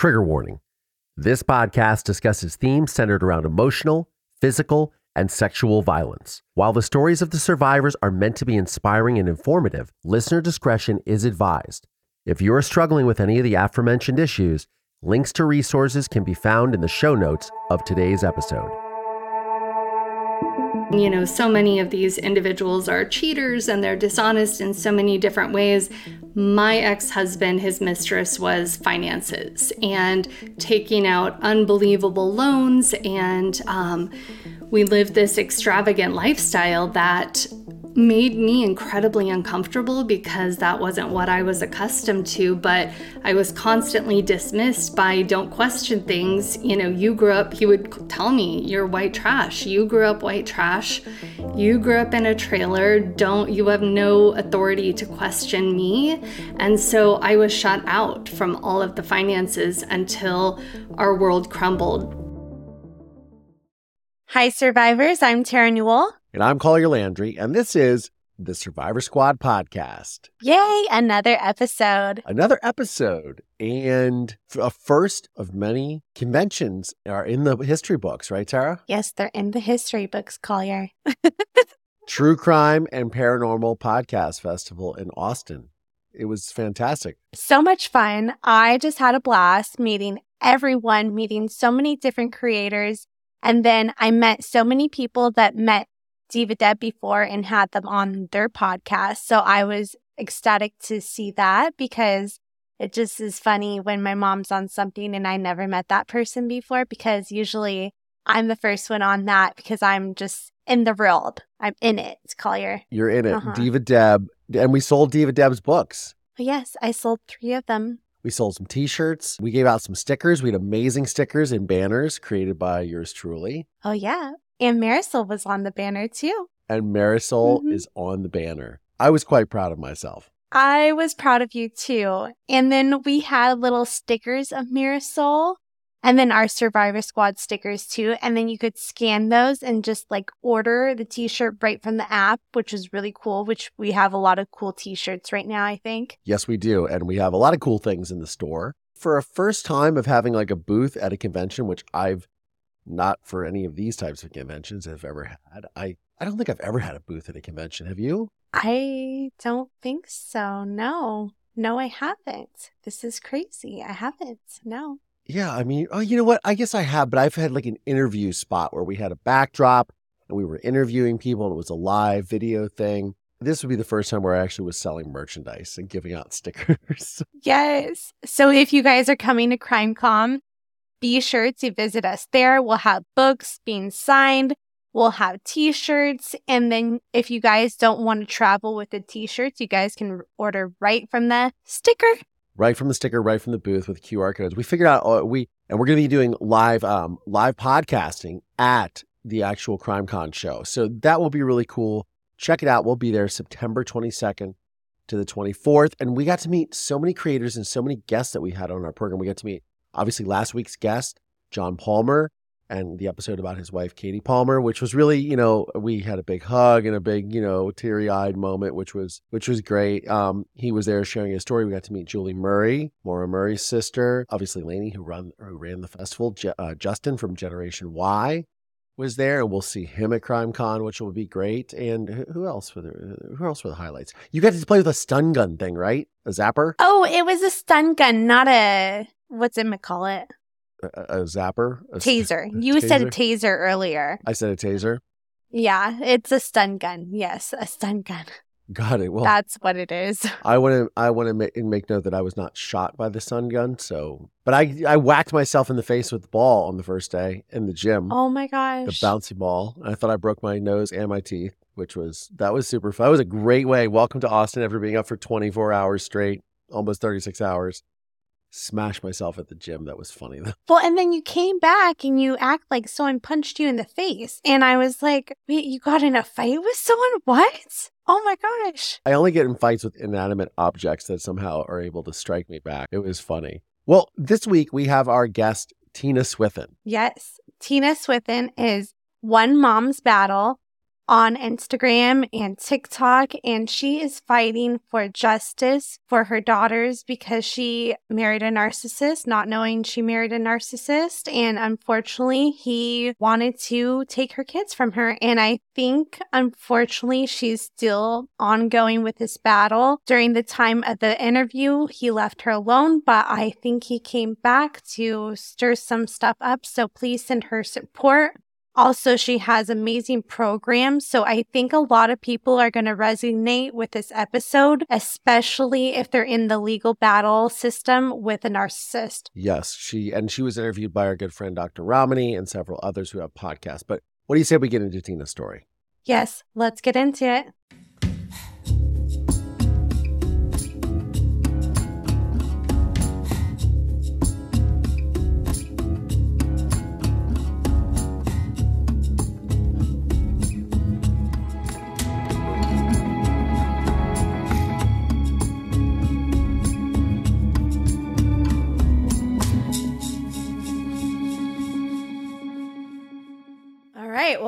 Trigger warning this podcast discusses themes centered around emotional, physical, and sexual violence. While the stories of the survivors are meant to be inspiring and informative, listener discretion is advised. If you are struggling with any of the aforementioned issues, links to resources can be found in the show notes of today's episode. You know, so many of these individuals are cheaters and they're dishonest in so many different ways. My ex husband, his mistress, was finances and taking out unbelievable loans. And um, we lived this extravagant lifestyle that made me incredibly uncomfortable because that wasn't what I was accustomed to. But I was constantly dismissed by don't question things. You know, you grew up, he would tell me, you're white trash. You grew up white trash. You grew up in a trailer. Don't, you have no authority to question me. And so I was shut out from all of the finances until our world crumbled. Hi, survivors. I'm Terra Newell. And I'm Collier Landry, and this is the Survivor Squad podcast. Yay, another episode. Another episode, and a first of many conventions are in the history books, right, Terra? Yes, they're in the history books, Collier. True Crime and Paranormal Podcast Festival in Austin. It was fantastic. So much fun. I just had a blast meeting everyone, meeting so many different creators. And then I met so many people that met Diva Deb before and had them on their podcast. So I was ecstatic to see that because it just is funny when my mom's on something and I never met that person before because usually I'm the first one on that because I'm just in the world. I'm in it, Collier. You're in it. Uh-huh. Diva Deb. And we sold Diva Deb's books. Yes, I sold three of them. We sold some t shirts. We gave out some stickers. We had amazing stickers and banners created by yours truly. Oh, yeah. And Marisol was on the banner too. And Marisol mm-hmm. is on the banner. I was quite proud of myself. I was proud of you too. And then we had little stickers of Marisol and then our Survivor Squad stickers too. And then you could scan those and just like order the t shirt right from the app, which is really cool, which we have a lot of cool t shirts right now, I think. Yes, we do. And we have a lot of cool things in the store. For a first time of having like a booth at a convention, which I've not for any of these types of conventions I've ever had. I, I don't think I've ever had a booth at a convention. Have you? I don't think so. No. No, I haven't. This is crazy. I haven't. No. Yeah, I mean, oh, you know what? I guess I have, but I've had like an interview spot where we had a backdrop and we were interviewing people and it was a live video thing. This would be the first time where I actually was selling merchandise and giving out stickers. yes. So if you guys are coming to CrimeCon, be sure to visit us there. We'll have books being signed. We'll have t shirts. And then if you guys don't want to travel with the t shirts, you guys can order right from the sticker right from the sticker, right from the booth with QR codes. We figured out uh, we and we're going to be doing live um, live podcasting at the actual CrimeCon show. So that will be really cool. Check it out. We'll be there September 22nd to the 24th and we got to meet so many creators and so many guests that we had on our program. We got to meet obviously last week's guest, John Palmer and the episode about his wife Katie Palmer, which was really, you know, we had a big hug and a big, you know, teary-eyed moment, which was which was great. Um, he was there sharing his story. We got to meet Julie Murray, Maura Murray's sister, obviously Lainey, who run who ran the festival. Uh, Justin from Generation Why was there, and we'll see him at Crime Con, which will be great. And who else for the who else for the highlights? You got to play with a stun gun thing, right? A zapper. Oh, it was a stun gun, not a what's it call it? a, a zapper? A taser. St- you taser? said a taser earlier. I said a taser. Yeah, it's a stun gun. Yes, a stun gun. Got it. Well, that's what it is. I want to. I want to make, make note that I was not shot by the stun gun. So, but I I whacked myself in the face with the ball on the first day in the gym. Oh my gosh! The bouncy ball. I thought I broke my nose and my teeth, which was that was super fun. That was a great way. Welcome to Austin after being up for 24 hours straight, almost 36 hours smash myself at the gym. That was funny though. Well, and then you came back and you act like someone punched you in the face. And I was like, wait, you got in a fight with someone? What? Oh my gosh. I only get in fights with inanimate objects that somehow are able to strike me back. It was funny. Well, this week we have our guest, Tina Swithin. Yes. Tina Swithin is One Mom's Battle, on Instagram and TikTok, and she is fighting for justice for her daughters because she married a narcissist, not knowing she married a narcissist. And unfortunately, he wanted to take her kids from her. And I think, unfortunately, she's still ongoing with this battle. During the time of the interview, he left her alone, but I think he came back to stir some stuff up. So please send her support. Also, she has amazing programs. So I think a lot of people are going to resonate with this episode, especially if they're in the legal battle system with a narcissist. Yes, she and she was interviewed by our good friend Dr. Ramani and several others who have podcasts. But what do you say we get into Tina's story? Yes, let's get into it.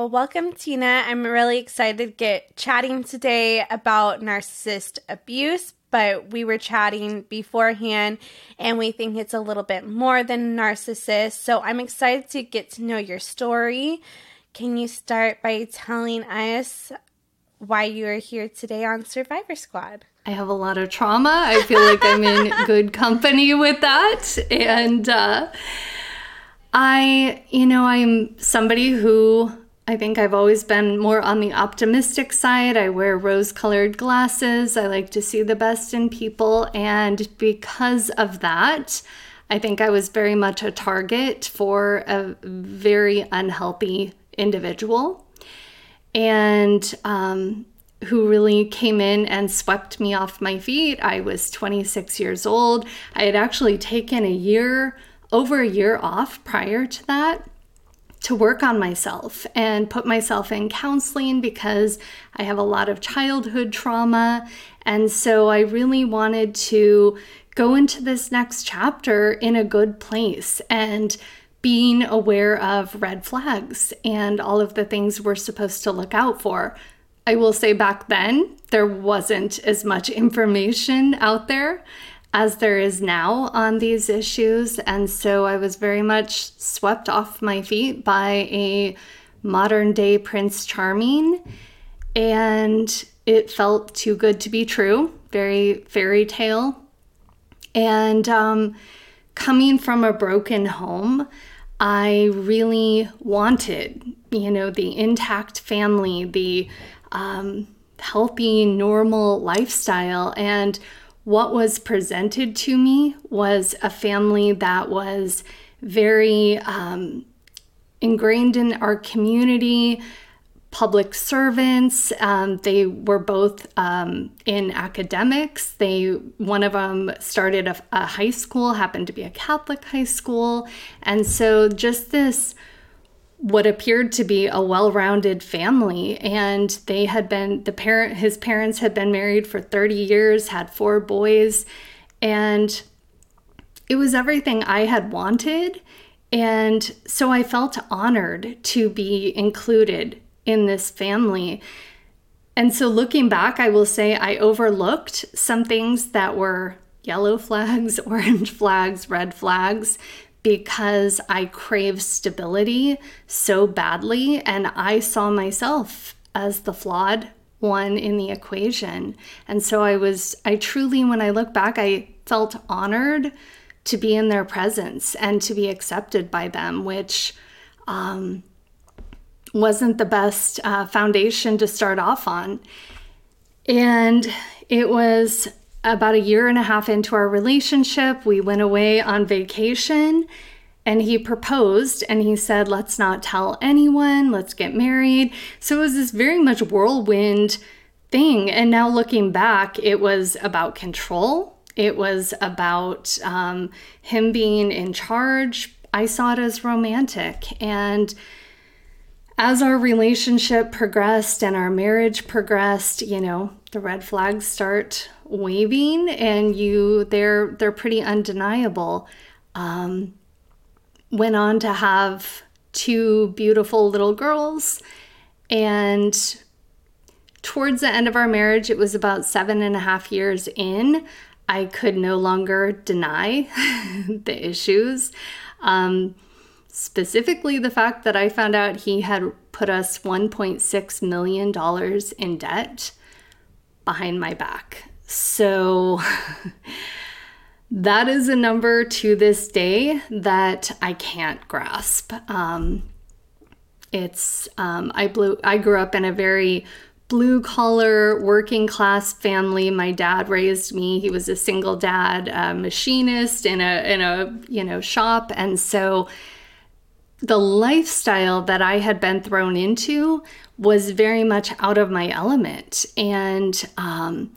Well, welcome, Tina. I'm really excited to get chatting today about narcissist abuse, but we were chatting beforehand and we think it's a little bit more than narcissist. So I'm excited to get to know your story. Can you start by telling us why you are here today on Survivor Squad? I have a lot of trauma. I feel like I'm in good company with that. And, uh, I, you know, I'm somebody who I think I've always been more on the optimistic side. I wear rose colored glasses. I like to see the best in people. And because of that, I think I was very much a target for a very unhealthy individual and um, who really came in and swept me off my feet. I was 26 years old. I had actually taken a year, over a year off prior to that to work on myself and put myself in counseling because I have a lot of childhood trauma. And so I really wanted to go into this next chapter in a good place and being aware of red flags and all of the things we're supposed to look out for. I will say back then, there wasn't as much information out there as there is now on these issues. And so I was very much swept off my feet by a modern day Prince Charming. And it felt too good to be true, very fairy tale. And um, coming from a broken home, I really wanted, you know, the intact family, the um, healthy, normal lifestyle. And what was presented to me was a family that was very um, ingrained in our community, public servants. Um, they were both um, in academics. They one of them started a, a high school, happened to be a Catholic high school, and so just this what appeared to be a well-rounded family and they had been the parent his parents had been married for 30 years had four boys and it was everything i had wanted and so i felt honored to be included in this family. And so looking back i will say i overlooked some things that were yellow flags orange flags red flags because I crave stability so badly. And I saw myself as the flawed one in the equation. And so I was, I truly, when I look back, I felt honored to be in their presence and to be accepted by them, which um, wasn't the best uh, foundation to start off on. And it was about a year and a half into our relationship, we went away on vacation and he proposed and he said, Let's not tell anyone, let's get married. So it was this very much whirlwind thing. And now looking back, it was about control, it was about um, him being in charge. I saw it as romantic. And as our relationship progressed and our marriage progressed, you know, the red flags start waving and you they're they're pretty undeniable um, went on to have two beautiful little girls and towards the end of our marriage, it was about seven and a half years in, I could no longer deny the issues. Um, specifically, the fact that I found out he had put us $1.6 million in debt behind my back. So that is a number to this day that I can't grasp. Um, it's um, I blew I grew up in a very blue collar working class family. My dad raised me. He was a single dad, a machinist in a in a you know shop, and so the lifestyle that I had been thrown into was very much out of my element, and um,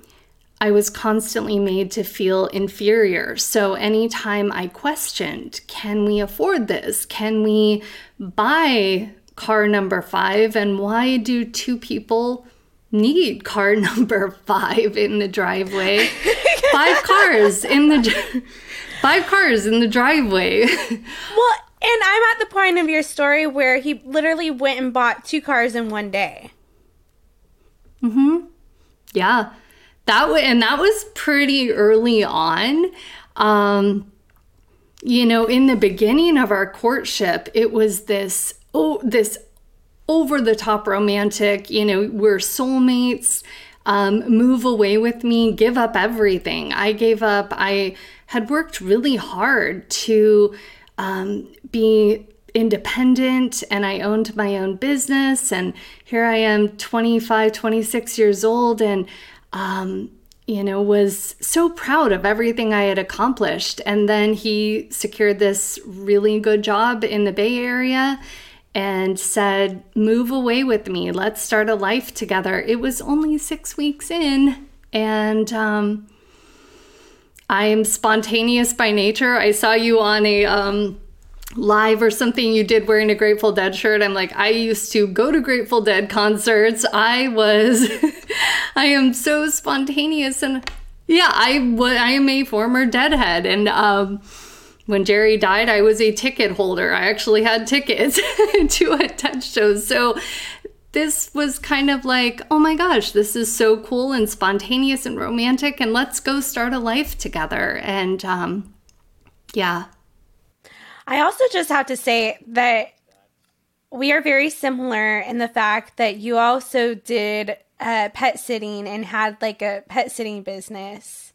I was constantly made to feel inferior. So anytime I questioned, can we afford this? Can we buy car number five? And why do two people need car number five in the driveway? five cars in the five cars in the driveway. well, and I'm at the point of your story where he literally went and bought two cars in one day. Mm-hmm. Yeah that w- and that was pretty early on. Um, you know, in the beginning of our courtship, it was this oh this over the top romantic. You know, we're soulmates. Um, move away with me, give up everything. I gave up. I had worked really hard to um, be independent and I owned my own business. And here I am, 25, 26 years old, and um, you know, was so proud of everything I had accomplished. And then he secured this really good job in the Bay Area and said, Move away with me. Let's start a life together. It was only six weeks in. And um, I am spontaneous by nature. I saw you on a. Um, live or something you did wearing a Grateful Dead shirt. I'm like, I used to go to Grateful Dead concerts. I was, I am so spontaneous and yeah, I I am a former Deadhead and um, when Jerry died, I was a ticket holder. I actually had tickets to attend show. So this was kind of like, oh my gosh, this is so cool and spontaneous and romantic, and let's go start a life together. And um, yeah, I also just have to say that we are very similar in the fact that you also did uh, pet sitting and had like a pet sitting business.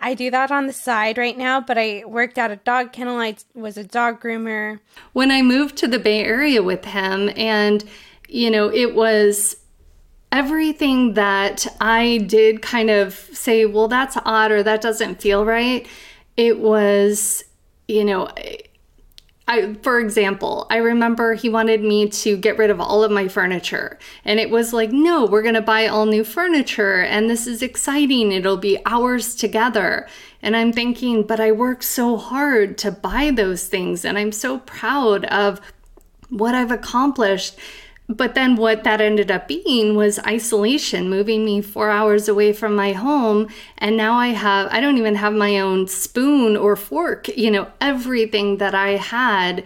I do that on the side right now, but I worked at a dog kennel. I was a dog groomer. When I moved to the Bay Area with him, and you know, it was everything that I did kind of say, well, that's odd or that doesn't feel right. It was, you know, I, for example, I remember he wanted me to get rid of all of my furniture. And it was like, no, we're going to buy all new furniture. And this is exciting. It'll be ours together. And I'm thinking, but I worked so hard to buy those things. And I'm so proud of what I've accomplished. But then what that ended up being was isolation, moving me four hours away from my home. And now I have, I don't even have my own spoon or fork. You know, everything that I had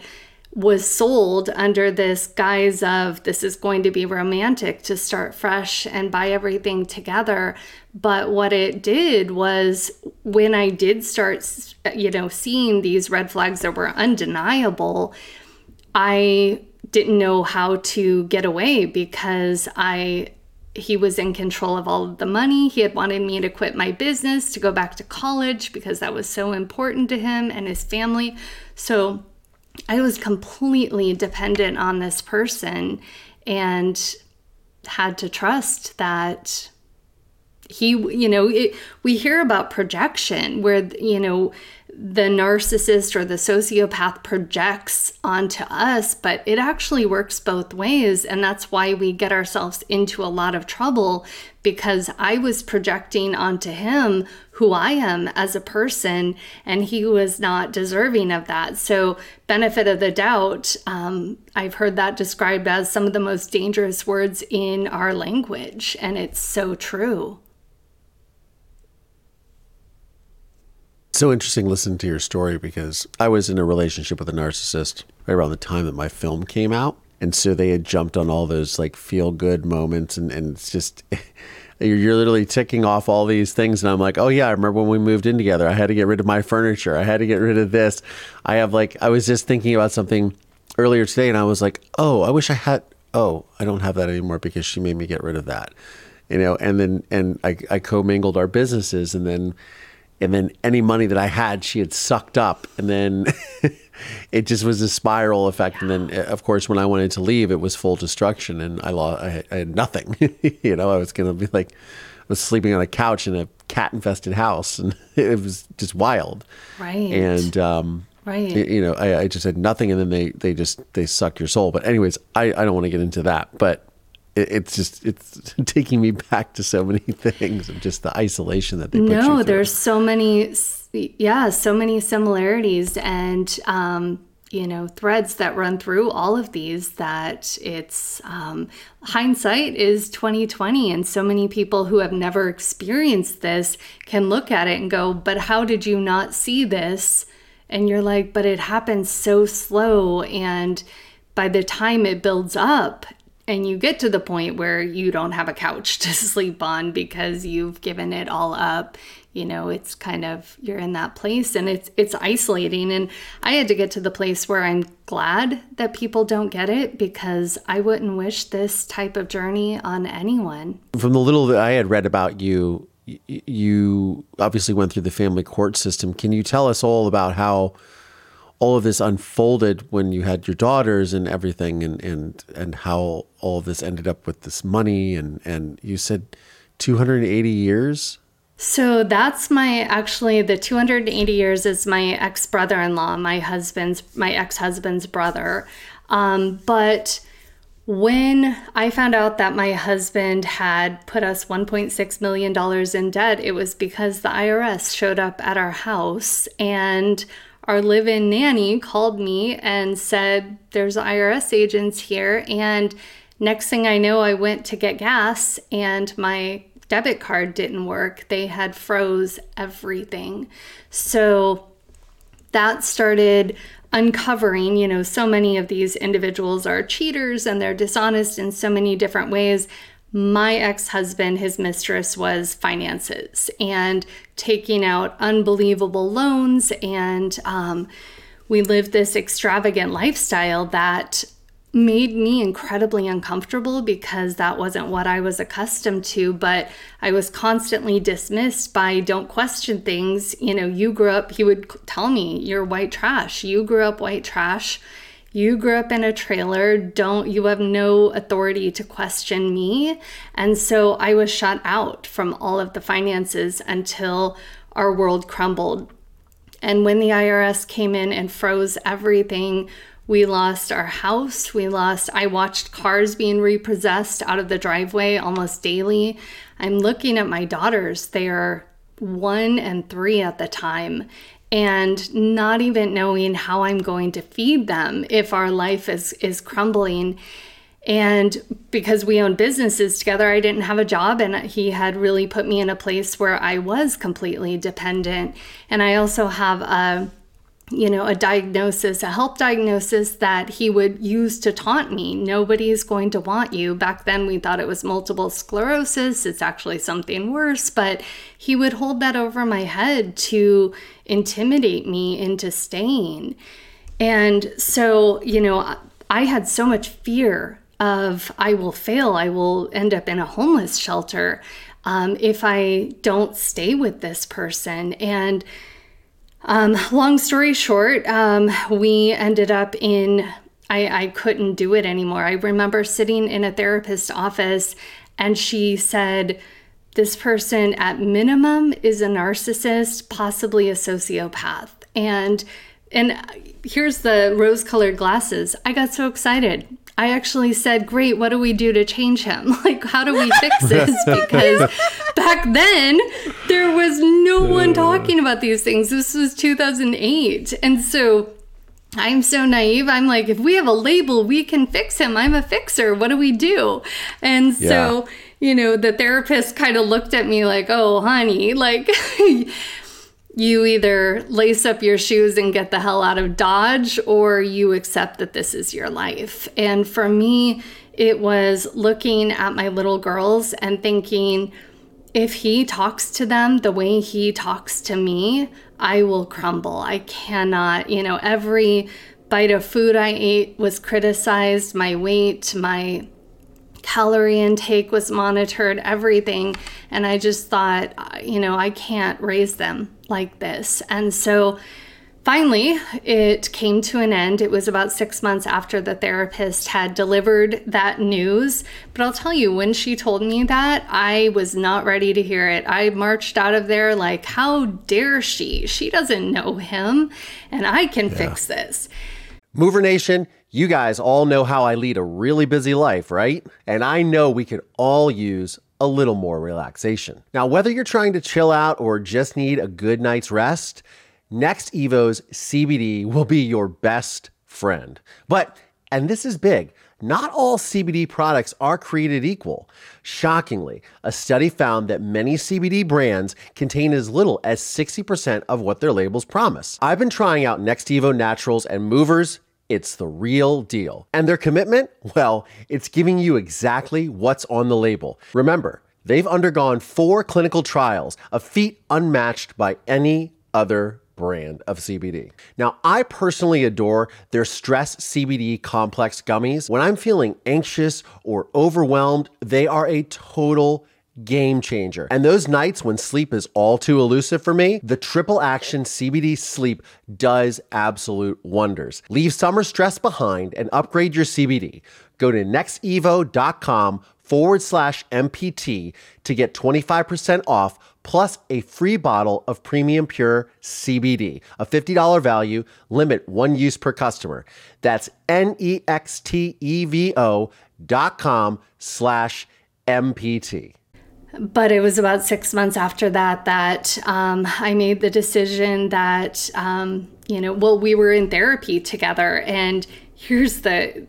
was sold under this guise of this is going to be romantic to start fresh and buy everything together. But what it did was when I did start, you know, seeing these red flags that were undeniable, I didn't know how to get away because I he was in control of all of the money. He had wanted me to quit my business to go back to college because that was so important to him and his family. So I was completely dependent on this person and had to trust that he you know it, we hear about projection where you know the narcissist or the sociopath projects onto us, but it actually works both ways. And that's why we get ourselves into a lot of trouble because I was projecting onto him who I am as a person, and he was not deserving of that. So, benefit of the doubt, um, I've heard that described as some of the most dangerous words in our language, and it's so true. So interesting listening to your story because I was in a relationship with a narcissist right around the time that my film came out. and so they had jumped on all those like feel good moments, and and it's just. You're literally ticking off all these things, and I'm like, oh yeah, I remember when we moved in together. I had to get rid of my furniture. I had to get rid of this. I have like, I was just thinking about something earlier today, and I was like, oh, I wish I had. Oh, I don't have that anymore because she made me get rid of that you know, and then and I, I commingled our businesses, and then and then any money that I had, she had sucked up, and then it just was a spiral effect. And then, of course, when I wanted to leave, it was full destruction, and I lost. I, I had nothing. you know, I was gonna be like, I was sleeping on a couch in a cat-infested house, and it was just wild. Right. And um, right. You know, I, I just had nothing, and then they they just they suck your soul. But anyways, I I don't want to get into that, but it's just it's taking me back to so many things of just the isolation that they put no there's so many yeah so many similarities and um you know threads that run through all of these that it's um, hindsight is 2020 and so many people who have never experienced this can look at it and go but how did you not see this? And you're like but it happens so slow and by the time it builds up and you get to the point where you don't have a couch to sleep on because you've given it all up. You know it's kind of you're in that place and it's it's isolating. And i had to get to the place where i'm glad that people don't get it because i wouldn't wish this type of journey on anyone. From the little that i had read about you you obviously went through the family court system. Can you tell us all about how all of this unfolded when you had your daughters and everything and and and how all of this ended up with this money and and you said 280 years? So that's my actually the 280 years is my ex brother-in-law my husband's my ex-husband's brother. Um, but when I found out that my husband had put us $1.6 million in debt, it was because the IRS showed up at our house and our live in nanny called me and said, There's IRS agents here. And next thing I know, I went to get gas and my debit card didn't work. They had froze everything. So that started uncovering, you know, so many of these individuals are cheaters and they're dishonest in so many different ways my ex husband, his mistress, was finances and taking out unbelievable loans. And um, we lived this extravagant lifestyle that made me incredibly uncomfortable because that wasn't what I was accustomed to. But I was constantly dismissed by don't question things. You know, you grew up, he would tell me, you're white trash. You grew up white trash you grew up in a trailer. Don't you have no authority to question me? And so i was shut out from all of the finances until our world crumbled. And when the irs came in and froze everything we lost our house. We lost i watched cars being repossessed out of the driveway almost daily. I'm looking at my daughters. They are one and three at the time and not even knowing how I'm going to feed them if our life is is crumbling. And because we own businesses together, I didn't have a job, and he had really put me in a place where I was completely dependent. And I also have a you know, a diagnosis, a health diagnosis that he would use to taunt me. Nobody's going to want you. Back then, we thought it was multiple sclerosis. It's actually something worse, but he would hold that over my head to intimidate me into staying. And so, you know, I had so much fear of I will fail, I will end up in a homeless shelter um, if I don't stay with this person. And um, long story short, um, we ended up in, I, I couldn't do it anymore. I remember sitting in a therapist's office and she said, This person at minimum is a narcissist, possibly a sociopath. And and here's the rose colored glasses. I got so excited. I actually said, Great, what do we do to change him? Like, how do we fix this? Because back then, there was no one uh. talking about these things. This was 2008. And so I'm so naive. I'm like, if we have a label, we can fix him. I'm a fixer. What do we do? And so, yeah. you know, the therapist kind of looked at me like, oh, honey, like, you either lace up your shoes and get the hell out of Dodge, or you accept that this is your life. And for me, it was looking at my little girls and thinking, if he talks to them the way he talks to me, I will crumble. I cannot, you know, every bite of food I ate was criticized, my weight, my calorie intake was monitored, everything. And I just thought, you know, I can't raise them like this. And so finally, it came to an end. It was about six months after the therapist had delivered that news. But I'll tell you, when she told me that, I was not ready to hear it. I marched out of there like, how dare she? She doesn't know him, and I can yeah. fix this. Mover Nation, you guys all know how I lead a really busy life, right? And I know we could all use a little more relaxation. Now, whether you're trying to chill out or just need a good night's rest, Next Evo's CBD will be your best friend. But, and this is big, not all CBD products are created equal. Shockingly, a study found that many CBD brands contain as little as 60% of what their labels promise. I've been trying out Next Evo Naturals and Movers it's the real deal. And their commitment? Well, it's giving you exactly what's on the label. Remember, they've undergone four clinical trials, a feat unmatched by any other brand of CBD. Now, I personally adore their stress CBD complex gummies. When I'm feeling anxious or overwhelmed, they are a total game changer. And those nights when sleep is all too elusive for me, the triple action CBD sleep does absolute wonders. Leave summer stress behind and upgrade your CBD. Go to nextevo.com forward slash MPT to get 25% off plus a free bottle of premium pure CBD, a $50 value, limit one use per customer. That's N E X T E V O dot com slash MPT but it was about six months after that that um, I made the decision that um, you know well we were in therapy together. And here's the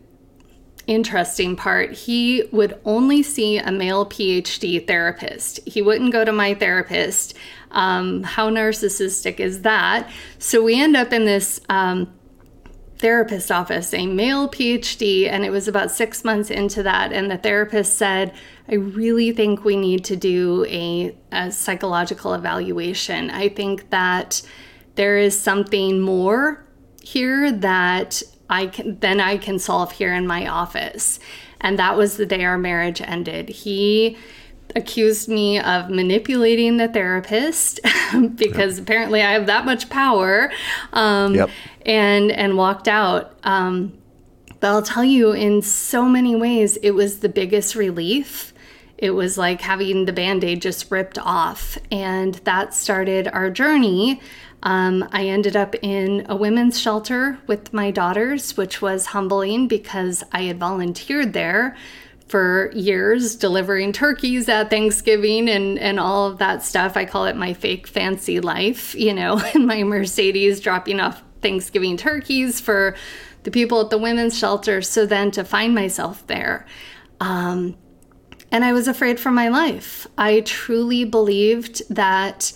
interesting part. He would only see a male PhD therapist. He wouldn't go to my therapist. Um, how narcissistic is that? So we end up in this um, therapist office, a male PhD, and it was about six months into that. And the therapist said, I really think we need to do a, a psychological evaluation. I think that there is something more here that I can then I can solve here in my office. And that was the day our marriage ended. He accused me of manipulating the therapist because yep. apparently I have that much power. Um, yep. And and walked out. Um, but I'll tell you, in so many ways, it was the biggest relief. It was like having the band aid just ripped off. And that started our journey. Um, I ended up in a women's shelter with my daughters, which was humbling because I had volunteered there for years delivering turkeys at Thanksgiving and, and all of that stuff. I call it my fake fancy life, you know, in my Mercedes dropping off Thanksgiving turkeys for the people at the women's shelter. So then to find myself there. Um, and I was afraid for my life. I truly believed that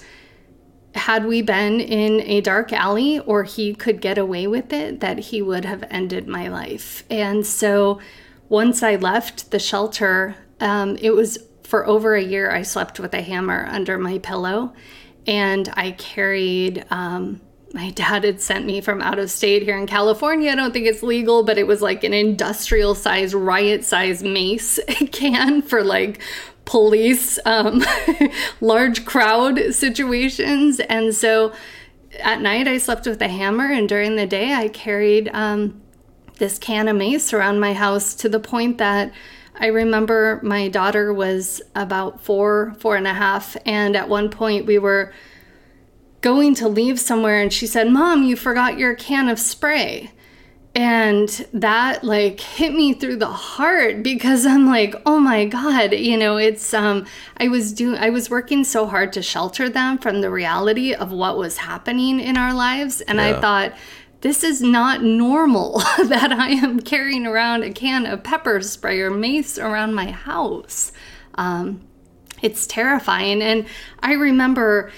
had we been in a dark alley or he could get away with it, that he would have ended my life. And so once I left the shelter, um, it was for over a year, I slept with a hammer under my pillow. And I carried, um, my dad had sent me from out of state here in California. I don't think it's legal, but it was like an industrial size, riot size mace can for like police, um, large crowd situations. And so at night, I slept with a hammer, and during the day, I carried um, this can of mace around my house to the point that I remember my daughter was about four, four and a half, and at one point we were going to leave somewhere, and she said, Mom, you forgot your can of spray. And that like hit me through the heart because I'm like, oh my God, you know, it's um I was doing I was working so hard to shelter them from the reality of what was happening in our lives. And yeah. I thought, this is not normal that I am carrying around a can of pepper spray or mace around my house. Um, it's terrifying. And I remember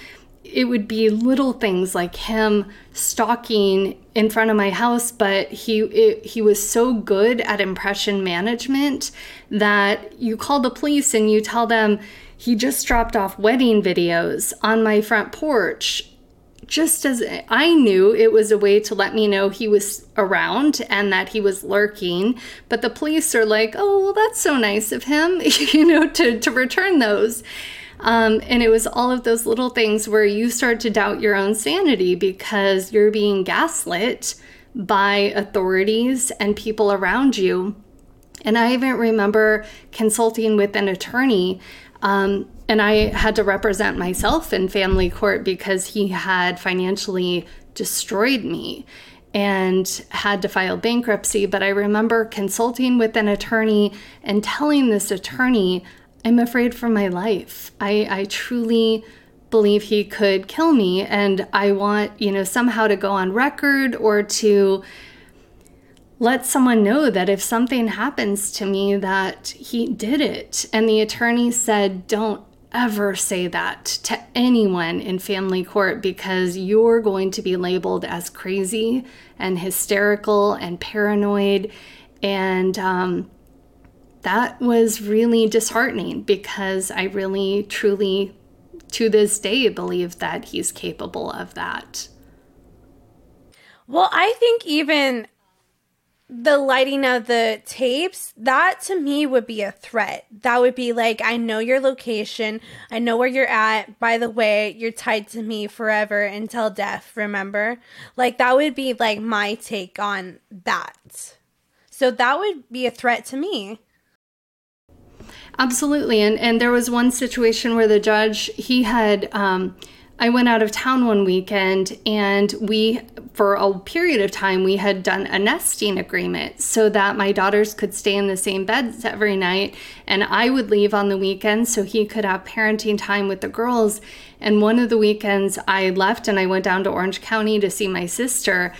it would be little things like him stalking in front of my house but he it, he was so good at impression management that you call the police and you tell them he just dropped off wedding videos on my front porch just as I knew it was a way to let me know he was around and that he was lurking, but the police are like, "Oh, well, that's so nice of him, you know, to to return those." Um, and it was all of those little things where you start to doubt your own sanity because you're being gaslit by authorities and people around you. And I even remember consulting with an attorney um, and I had to represent myself in family court because he had financially destroyed me and had to file bankruptcy. But I remember consulting with an attorney and telling this attorney, I'm afraid for my life. I, I truly believe he could kill me. And I want, you know, somehow to go on record or to let someone know that if something happens to me that he did it and the attorney said don't ever say that to anyone in family court because you're going to be labeled as crazy and hysterical and paranoid. And um, that was really disheartening because I really, truly, to this day, believe that he's capable of that. Well, I think even the lighting of the tapes, that to me would be a threat. That would be like, I know your location. I know where you're at. By the way, you're tied to me forever until death, remember? Like, that would be like my take on that. So that would be a threat to me. Absolutely. And, and there was one situation where the judge, he had, um, I went out of town one weekend and we, for a period of time, we had done a nesting agreement so that my daughters could stay in the same beds every night and I would leave on the weekends so he could have parenting time with the girls. And one of the weekends I left and I went down to Orange County to see my sister.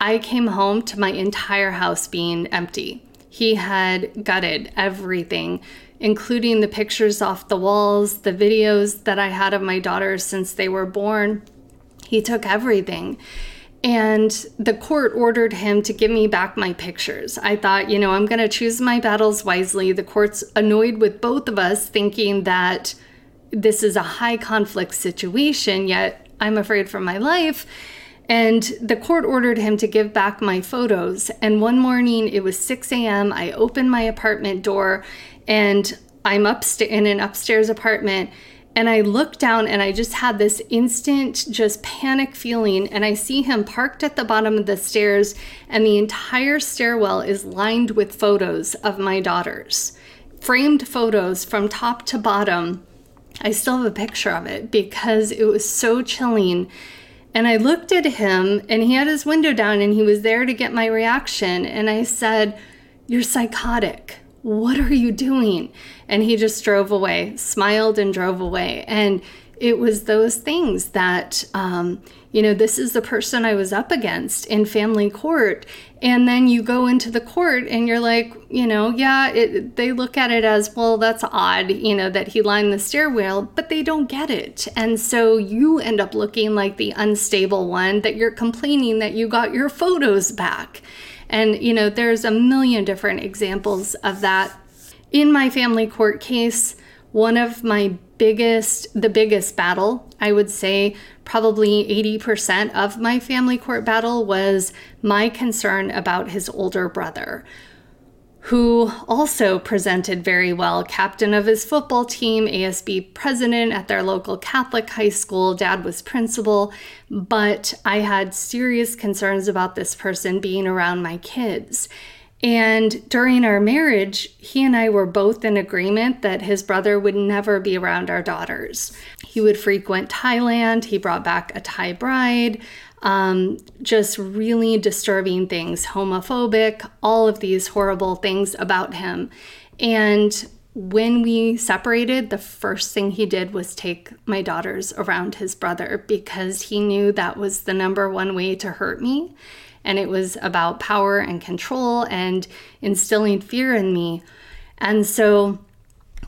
I came home to my entire house being empty. He had gutted everything including the pictures off the walls, the videos that I had of my daughters since they were born. He took everything. And the court ordered him to give me back my pictures. I thought, you know, I'm going to choose my battles wisely. The court's annoyed with both of us, thinking that this is a high conflict situation, yet I'm afraid for my life. And the court ordered him to give back my photos. And one morning, it was 6 a.m., I opened my apartment door and I'm upstairs in an upstairs apartment and I look down and I just had this instant just panic feeling and I see him parked at the bottom of the stairs and the entire stairwell is lined with photos of my daughters. Framed photos from top to bottom. I still have a picture of it because it was so chilling. And I looked at him and he had his window down and he was there to get my reaction and I said, "You're psychotic." What are you doing? And he just drove away, smiled and drove away. And it was those things that, um, you know, this is the person I was up against in family court. And then you go into the court and you're like, you know, yeah, it, they look at it as, well, that's odd, you know, that he lined the stairwell, but they don't get it. And so you end up looking like the unstable one that you're complaining that you got your photos back. And, you know, there's a million different examples of that. In my family court case, one of my biggest, the biggest battle, I would say probably 80% of my family court battle was my concern about his older brother who also presented very well. Captain of his football team, ASB president at their local Catholic high school, dad was principal. But I had serious concerns about this person being around my kids. And during our marriage, he and I were both in agreement that his brother would never be around our daughters. He would frequent Thailand, he brought back a Thai bride um, just really disturbing things, homophobic, all of these horrible things about him. And when we separated, the first thing he did was take my daughters around his brother because he knew that was the number one way to hurt me. And it was about power and control and instilling fear in me. And so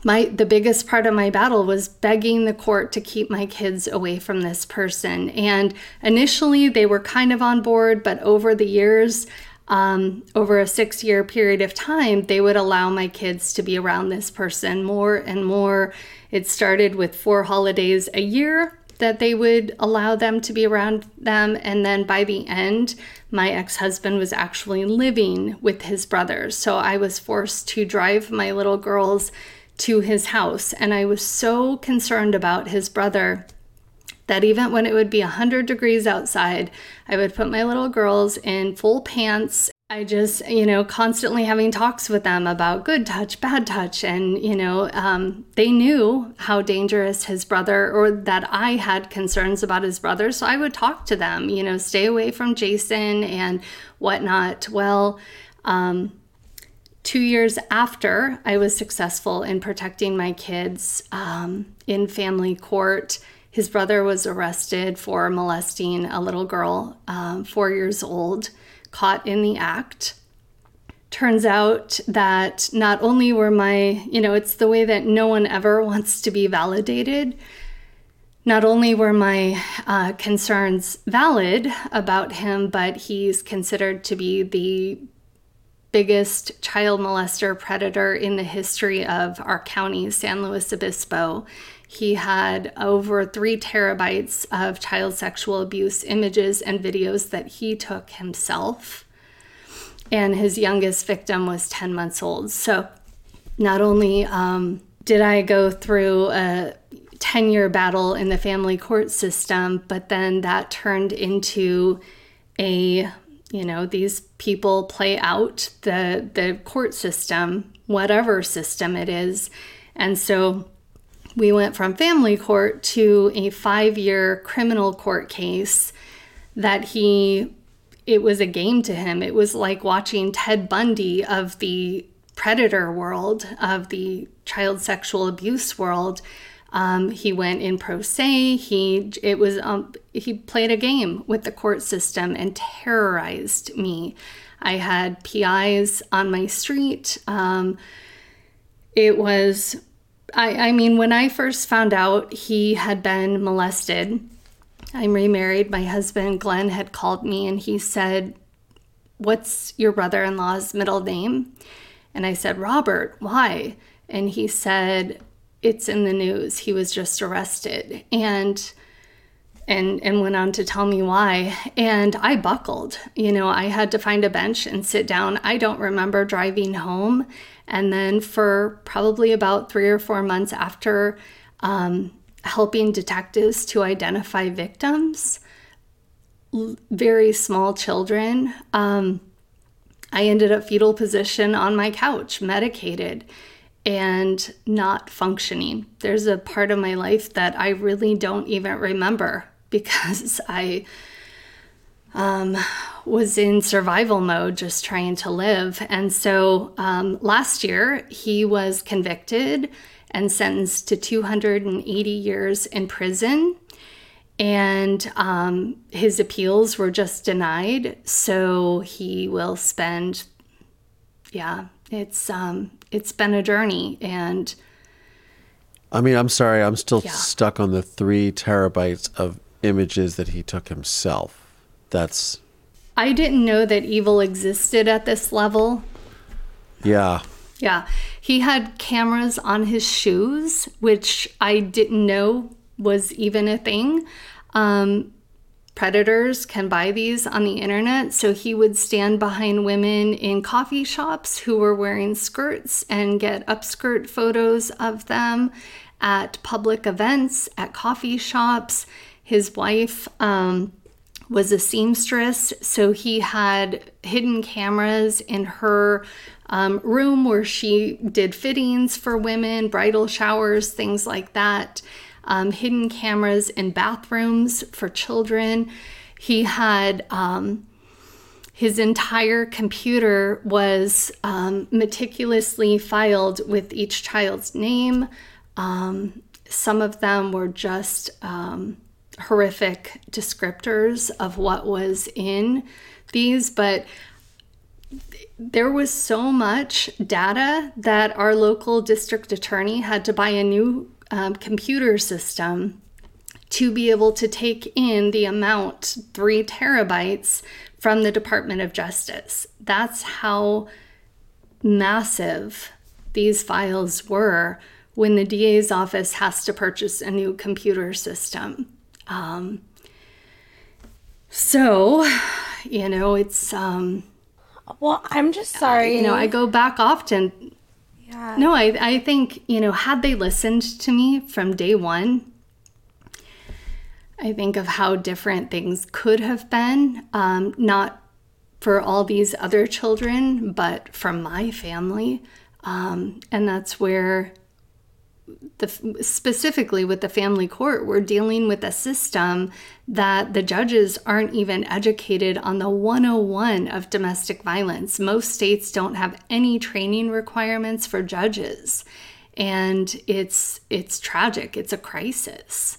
my the biggest part of my battle was begging the court to keep my kids away from this person. And initially they were kind of on board but over the years um, over a six year period of time they would allow my kids to be around this person more and more. It started with four holidays a year that they would allow them to be around them. And then by the end, my ex husband was actually living with his brothers. So I was forced to drive my little girls to his house. And I was so concerned about his brother that even when it would be 100 degrees outside, I would put my little girls in full pants I just, you know, constantly having talks with them about good touch, bad touch. And, you know, um, they knew how dangerous his brother or that I had concerns about his brother. So I would talk to them, you know, stay away from Jason and whatnot. Well, um, two years after I was successful in protecting my kids um, in family court, his brother was arrested for molesting a little girl, um, four years old caught in the act. Turns out that not only were my, you know, it's the way that no one ever wants to be validated. Not only were my uh, concerns valid about him, but he's considered to be the biggest child molester predator in the history of our county, San Luis Obispo. He had over three terabytes of child sexual abuse images and videos that he took himself. And his youngest victim was 10 months old. So not only um, did I go through a 10 year battle in the family court system, but then that turned into a you know these people play out the the court system whatever system it is and so we went from family court to a five year criminal court case that he, it was a game to him. It was like watching Ted Bundy of the predator world, of the child sexual abuse world. Um, he went in pro se. He it was um, he played a game with the court system and terrorized me. I had PIs on my street. Um, it was I, I mean, when I first found out he had been molested, I'm remarried. My husband, Glenn, had called me and he said, What's your brother in law's middle name? And I said, Robert, why? And he said, It's in the news. He was just arrested. And and and went on to tell me why and i buckled you know i had to find a bench and sit down i don't remember driving home and then for probably about three or four months after um, helping detectives to identify victims, very small children, um, I ended up fetal position on my couch, medicated and not functioning. There's a part of my life that I really don't even remember because I um, was in survival mode, just trying to live. And so um, last year, he was convicted and sentenced to 280 years in prison. And um, his appeals were just denied. So he will spend, yeah, it's um, it's been a journey. And I mean, I'm sorry, I'm still yeah. stuck on the three terabytes of images that he took himself. That's I didn't know that evil existed at this level. Yeah. Yeah. He had cameras on his shoes, which I didn't know was even a thing. Um, predators can buy these on the internet. So he would stand behind women in coffee shops who were wearing skirts and get upskirt photos of them at public events, at coffee shops. His wife, um, was a seamstress, so he had hidden cameras in her um, room where she did fittings for women, bridal showers, things like that. Um, hidden cameras in bathrooms for children. He had um, his entire computer was um, meticulously filed with each child's name. Um, some of them were just um, horrific descriptors of what was in these, but there was so much data that our local district attorney had to buy a new um, computer system to be able to take in the amount, three terabytes, from the Department of Justice. That's how massive these files were when the DA's office has to purchase a new computer system. Um, so, you know, it's. Um, well, I'm just sorry. You know, I go back often. Yeah. No, I, I think, you know, had they listened to me from day one, I think of how different things could have been. Um, not for all these other children, but from my family. Um, and that's where the, specifically with the family court, we're dealing with a system that the judges aren't even educated on the 101 of domestic violence. Most states don't have any training requirements for judges, and it's it's tragic. It's a crisis.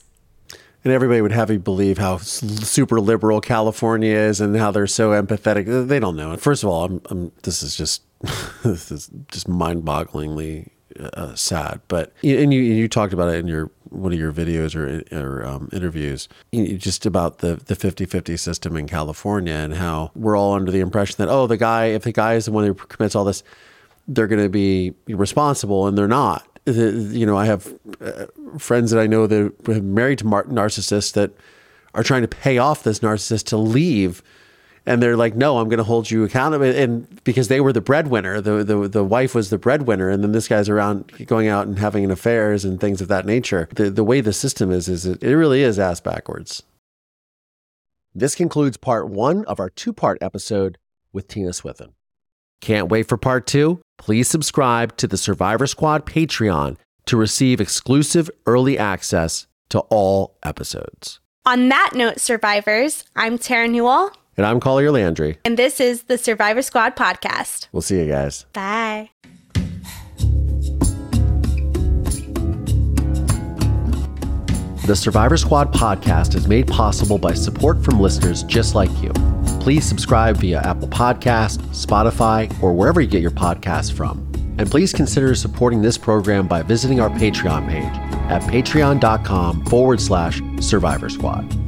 And everybody would have you believe how super liberal California is and how they're so empathetic. They don't know. First of all, I'm, I'm this is just this is just mind-bogglingly uh, sad. But and you you talked about it in your one of your videos or, or um, interviews, just about the the 50-50 system in California and how we're all under the impression that oh the guy if the guy is the one who commits all this, they're going to be responsible and they're not. You know, I have uh, friends that I know that are married to narcissists that are trying to pay off this narcissist to leave and they're like, "No, I'm going to hold you accountable." And because they were the breadwinner, the the the wife was the breadwinner, and then this guy's around going out and having an affairs and things of that nature. The the way the system is is it, it really is ass backwards. This concludes part one of our two part episode with Tina Swithin. Can't wait for part two? Please subscribe to the Survivor Squad Patreon to receive exclusive early access to all episodes. On that note, survivors, I'm Terra Newell. And I'm Collier Landry. And this is the Survivor Squad podcast. We'll see you guys. Bye. The Survivor Squad podcast is made possible by support from listeners just like you. Please subscribe via Apple Podcast, Spotify, or wherever you get your podcasts from. And please consider supporting this program by visiting our Patreon page at patreon.com forward slash survivor squad.